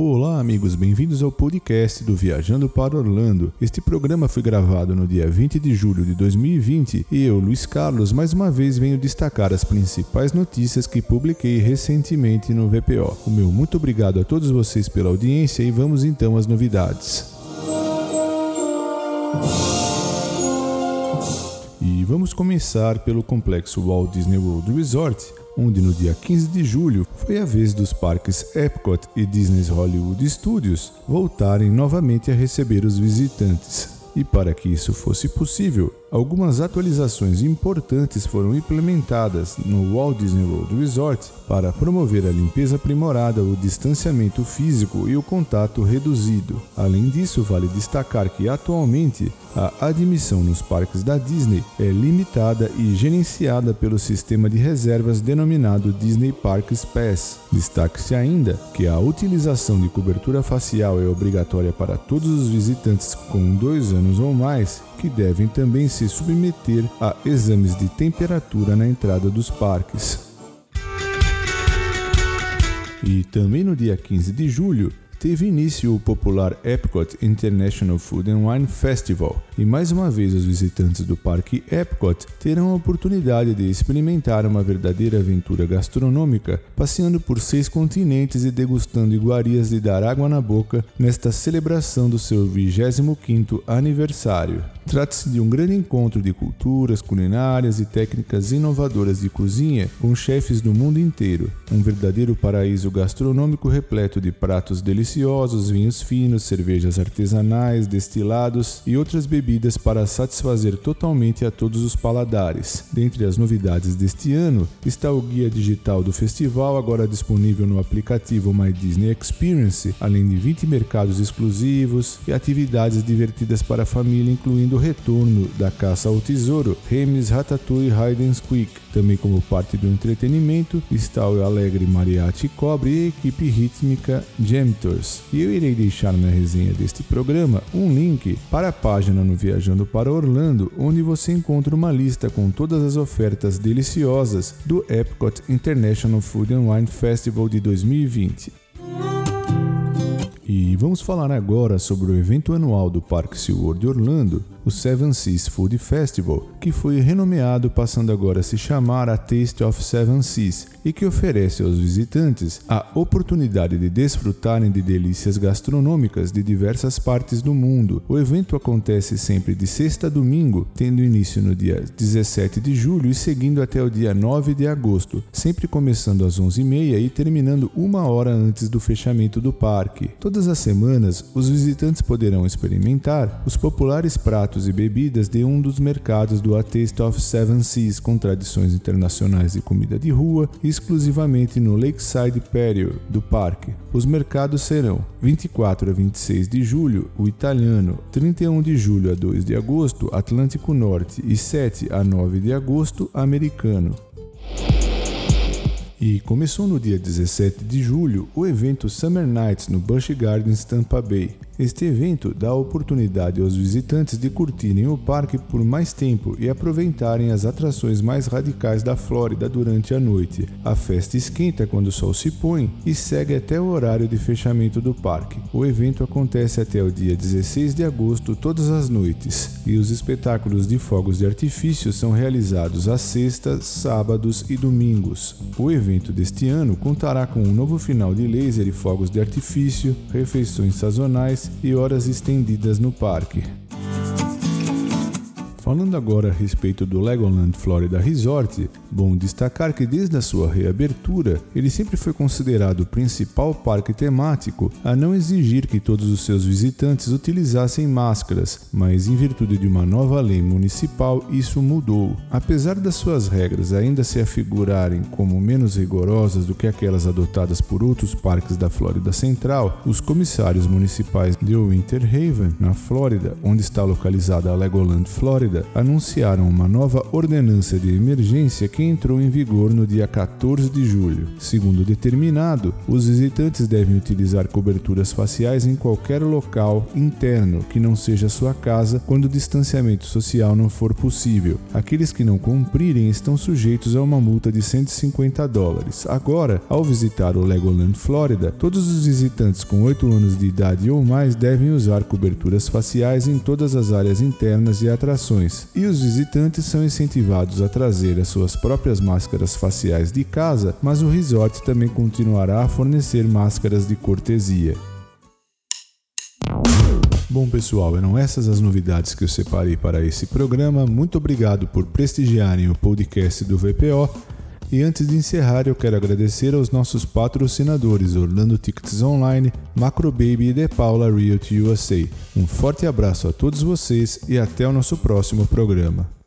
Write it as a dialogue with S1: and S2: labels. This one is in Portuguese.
S1: Olá, amigos, bem-vindos ao podcast do Viajando para Orlando. Este programa foi gravado no dia 20 de julho de 2020 e eu, Luiz Carlos, mais uma vez venho destacar as principais notícias que publiquei recentemente no VPO. O meu muito obrigado a todos vocês pela audiência e vamos então às novidades. E vamos começar pelo complexo Walt Disney World Resort, onde no dia 15 de julho foi a vez dos parques Epcot e Disney's Hollywood Studios voltarem novamente a receber os visitantes. E para que isso fosse possível, Algumas atualizações importantes foram implementadas no Walt Disney World Resort para promover a limpeza aprimorada, o distanciamento físico e o contato reduzido. Além disso, vale destacar que atualmente a admissão nos parques da Disney é limitada e gerenciada pelo sistema de reservas denominado Disney Parks Pass. Destaque-se ainda que a utilização de cobertura facial é obrigatória para todos os visitantes com dois anos ou mais que devem também se submeter a exames de temperatura na entrada dos parques. E também no dia 15 de julho, teve início o popular Epcot International Food and Wine Festival, e mais uma vez os visitantes do Parque Epcot terão a oportunidade de experimentar uma verdadeira aventura gastronômica, passeando por seis continentes e degustando iguarias de dar água na boca nesta celebração do seu 25º aniversário. Trata-se de um grande encontro de culturas, culinárias e técnicas inovadoras de cozinha com chefes do mundo inteiro. Um verdadeiro paraíso gastronômico repleto de pratos deliciosos, vinhos finos, cervejas artesanais, destilados e outras bebidas para satisfazer totalmente a todos os paladares. Dentre as novidades deste ano está o guia digital do festival, agora disponível no aplicativo My Disney Experience, além de 20 mercados exclusivos e atividades divertidas para a família, incluindo o retorno da caça ao tesouro, Remes Ratatouille Hide and Squeak. Também como parte do entretenimento está o alegre Mariachi Cobre e a equipe rítmica Gemtors. E eu irei deixar na resenha deste programa um link para a página no Viajando para Orlando, onde você encontra uma lista com todas as ofertas deliciosas do Epcot International Food and Wine Festival de 2020. E vamos falar agora sobre o evento anual do Parque SeaWorld Orlando, o Seven Seas Food Festival, que foi renomeado passando agora a se chamar a Taste of Seven Seas e que oferece aos visitantes a oportunidade de desfrutarem de delícias gastronômicas de diversas partes do mundo. O evento acontece sempre de sexta a domingo, tendo início no dia 17 de julho e seguindo até o dia 9 de agosto, sempre começando às 11h30 e terminando uma hora antes do fechamento do parque. Todas as semanas, os visitantes poderão experimentar os populares pratos pratos e bebidas de um dos mercados do A Taste of Seven Seas, com tradições internacionais de comida de rua, exclusivamente no Lakeside Patio do parque. Os mercados serão 24 a 26 de julho, o italiano, 31 de julho a 2 de agosto, Atlântico Norte e 7 a 9 de agosto, americano. E começou no dia 17 de julho o evento Summer Nights no Busch Gardens Tampa Bay. Este evento dá a oportunidade aos visitantes de curtirem o parque por mais tempo e aproveitarem as atrações mais radicais da Flórida durante a noite. A festa esquenta quando o sol se põe e segue até o horário de fechamento do parque. O evento acontece até o dia 16 de agosto todas as noites e os espetáculos de fogos de artifício são realizados às sextas, sábados e domingos. O evento deste ano contará com um novo final de laser e fogos de artifício, refeições sazonais e horas estendidas no parque. Falando agora a respeito do Legoland Florida Resort, bom destacar que desde a sua reabertura, ele sempre foi considerado o principal parque temático a não exigir que todos os seus visitantes utilizassem máscaras, mas em virtude de uma nova lei municipal, isso mudou. Apesar das suas regras ainda se afigurarem como menos rigorosas do que aquelas adotadas por outros parques da Flórida Central, os comissários municipais de Winter Haven, na Flórida, onde está localizada a Legoland Florida, Anunciaram uma nova ordenança de emergência que entrou em vigor no dia 14 de julho. Segundo determinado, os visitantes devem utilizar coberturas faciais em qualquer local interno que não seja sua casa quando o distanciamento social não for possível. Aqueles que não cumprirem estão sujeitos a uma multa de 150 dólares. Agora, ao visitar o Legoland Flórida, todos os visitantes com 8 anos de idade ou mais devem usar coberturas faciais em todas as áreas internas e atrações, e os visitantes são incentivados a trazer as suas próprias máscaras faciais de casa, mas o resort também continuará a fornecer máscaras de cortesia. Bom, pessoal, eram essas as novidades que eu separei para esse programa. Muito obrigado por prestigiarem o podcast do VPO. E antes de encerrar, eu quero agradecer aos nossos patrocinadores Orlando Tickets Online, Macrobaby e The Paula Realty USA. Um forte abraço a todos vocês e até o nosso próximo programa.